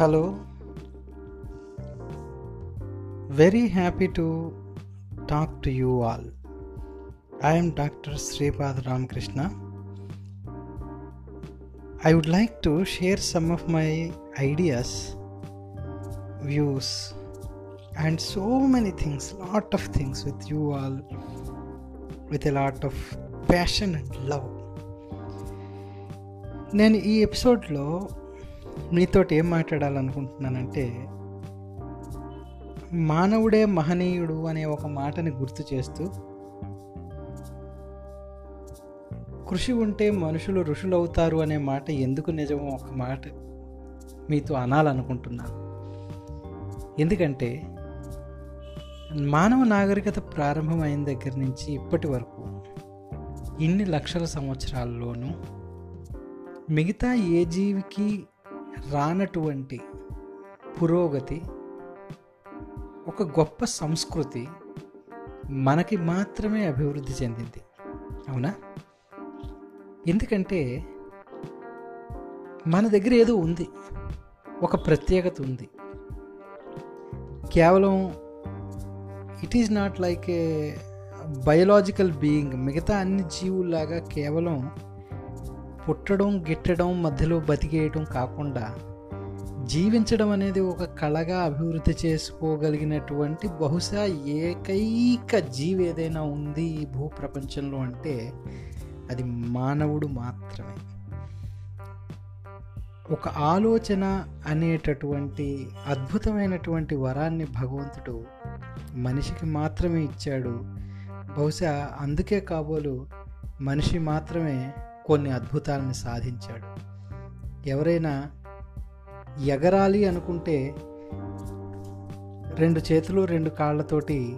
Hello. Very happy to talk to you all. I am Dr. Sripad Ramakrishna. I would like to share some of my ideas, views, and so many things, lot of things with you all with a lot of passion and love. నేను ఈ ఎపిసోడ్లో మీతోటి ఏం మాట్లాడాలనుకుంటున్నానంటే మానవుడే మహనీయుడు అనే ఒక మాటని గుర్తు చేస్తూ కృషి ఉంటే మనుషులు ఋషులవుతారు అనే మాట ఎందుకు నిజమో ఒక మాట మీతో అనాలనుకుంటున్నాను. ఎందుకంటే మానవ నాగరికత ప్రారంభమైన దగ్గర నుంచి ఇప్పటి వరకు ఇన్ని లక్షల సంవత్సరాల్లోనూ మిగతా ఏ జీవికి రానటువంటి పురోగతి ఒక గొప్ప సంస్కృతి మనకి మాత్రమే అభివృద్ధి చెందింది. అవునా? ఎందుకంటే మన దగ్గర ఏదో ఉంది ఒక ప్రత్యేకత ఉంది. కేవలం it is not like a biological being మిగతా అన్ని జీవుల్లాగా కేవలం పుట్టడం గిట్టడం మధ్యలో బతికేయటం కాకుండా జీవించడం అనేది ఒక కళగా అభివృద్ధి చేసుకోగలిగినటువంటి బహుశా ఏకైక జీవి ఏదైనా ఉంది ఈ భూ ప్రపంచంలో అంటే అది మానవుడు మాత్రమే. ఒక ఆలోచన అనేటటువంటి అద్భుతమైనటువంటి వరాన్ని భగవంతుడు మనిషికి మాత్రమే ఇచ్చాడు. బహుశా అందుకే కాబోలు మనిషి మాత్రమే కొన్ని అద్భుతాలను సాధించాడు. ఎవరైనా ఎగరాలి అనుకుంటే రెండు చేతులు రెండు కాళ్ళతోటి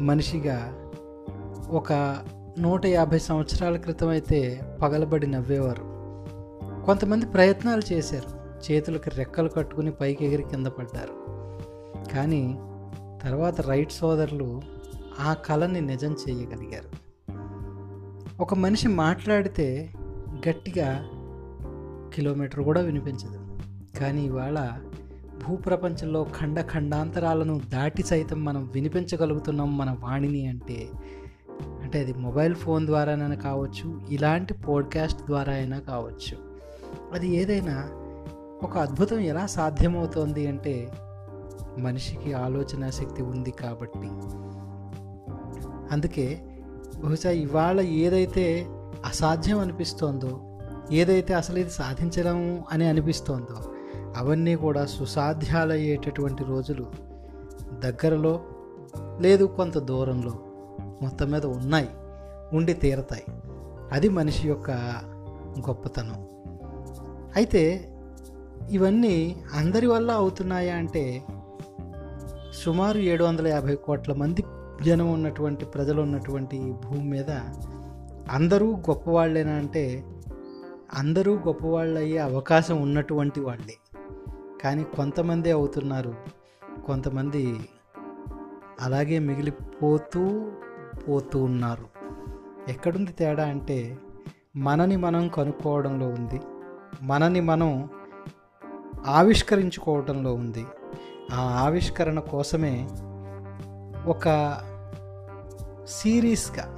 మనిషిగా ఒక నూట యాభై సంవత్సరాల క్రితం అయితే పగలబడి నవ్వేవారు. కొంతమంది ప్రయత్నాలు చేశారు. చేతులకు రెక్కలు కట్టుకుని పైకి ఎగిరి కింద పడ్డారు. కానీ తర్వాత రైట్ సోదరులు ఆ కళని నిజం చేయగలిగారు. ఒక మనిషి మాట్లాడితే గట్టిగా కిలోమీటర్ కూడా వినిపించదు. కానీ ఇవాళ భూప్రపంచంలో ఖండ ఖండాంతరాలను దాటి సైతం మనం వినిపించగలుగుతున్నాం మన వాణిని అంటే అంటే అది మొబైల్ ఫోన్ ద్వారానైనా కావచ్చు ఇలాంటి పోడ్కాస్ట్ ద్వారా అయినా కావచ్చు. అది ఏదైనా ఒక అద్భుతం ఎలా సాధ్యమవుతోంది అంటే మనిషికి ఆలోచన శక్తి ఉంది కాబట్టి. అందుకే బహుశా ఇవాళ ఏదైతే అసాధ్యం అనిపిస్తోందో ఏదైతే అసలు ఇది సాధించడం అని అనిపిస్తోందో అవన్నీ కూడా సుసాధ్యాలయ్యేటటువంటి రోజులు దగ్గరలో లేదు కొంత దూరంలో మొత్తం మీద ఉన్నాయి ఉండి తీరతాయి. అది మనిషి యొక్క గొప్పతనం. అయితే ఇవన్నీ అందరి వల్ల అవుతున్నాయా అంటే సుమారు ఏడు వందల యాభై కోట్ల మంది జనం ఉన్నటువంటి ప్రజలు ఉన్నటువంటి భూమి మీద అందరూ గొప్పవాళ్ళేనా అంటే అందరూ గొప్పవాళ్ళు అయ్యే అవకాశం ఉన్నటువంటి వాళ్ళే. కానీ కొంతమంది అవుతున్నారు. కొంతమంది అలాగే మిగిలిపోతూ పోతూ ఉన్నారు. ఎక్కడుంది తేడా అంటే మనని మనం కనుక్కోవడంలో ఉంది. మనని మనం ఆవిష్కరించుకోవడంలో ఉంది. ఆ ఆవిష్కరణ కోసమే ఒక సీరియస్గా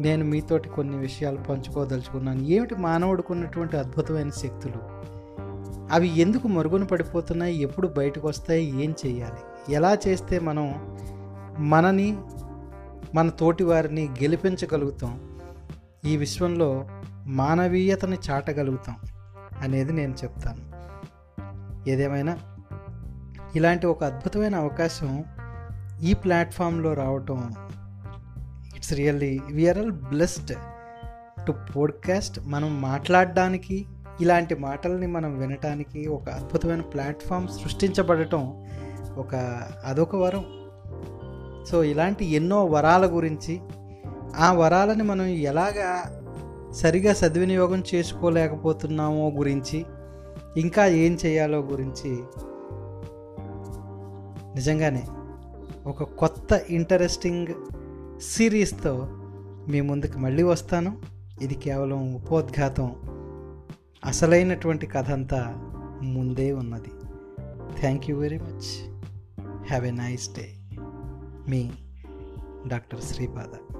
నేను మీతోటి కొన్ని విషయాలు పంచుకోదలుచుకున్నాను. ఏమిటి మానవుడికి ఉన్నటువంటి అద్భుతమైన శక్తులు? అవి ఎందుకు మరుగున పడిపోతున్నాయి? ఎప్పుడు బయటకు వస్తాయి? ఏం చేయాలి? ఎలా చేస్తే మనం మనని మన తోటి వారిని గెలిపించగలుగుతాం? ఈ విశ్వంలో మానవీయతని చాటగలుగుతాం అనేది నేను చెప్తాను. ఏదేమైనా ఇలాంటి ఒక అద్భుతమైన అవకాశం ఈ ప్లాట్ఫామ్లో రావటం it's really we are all blessed to podcast మనం మాట్లాడడానికి ఇలాంటి మాటల్ని మనం వినటానికి ఒక అద్భుతమైన ప్లాట్ఫామ్ సృష్టించబడటం ఒక అదొక వరం. సో ఇలాంటి ఎన్నో వరాల గురించి ఆ వరాలని మనం ఎలాగా సరిగా సద్వినియోగం చేసుకోలేకపోతున్నామో గురించి ఇంకా ఏం చేయాలో గురించి నిజంగానే ఒక కొత్త ఇంటరెస్టింగ్ సిరీస్తో మీ ముందుకు మళ్ళీ వస్తాను. ఇది కేవలం ఉపోద్ఘాతం. అసలైనటువంటి కథ అంతా ముందే ఉన్నది. Thank you very much have a nice day me doctor Sripada.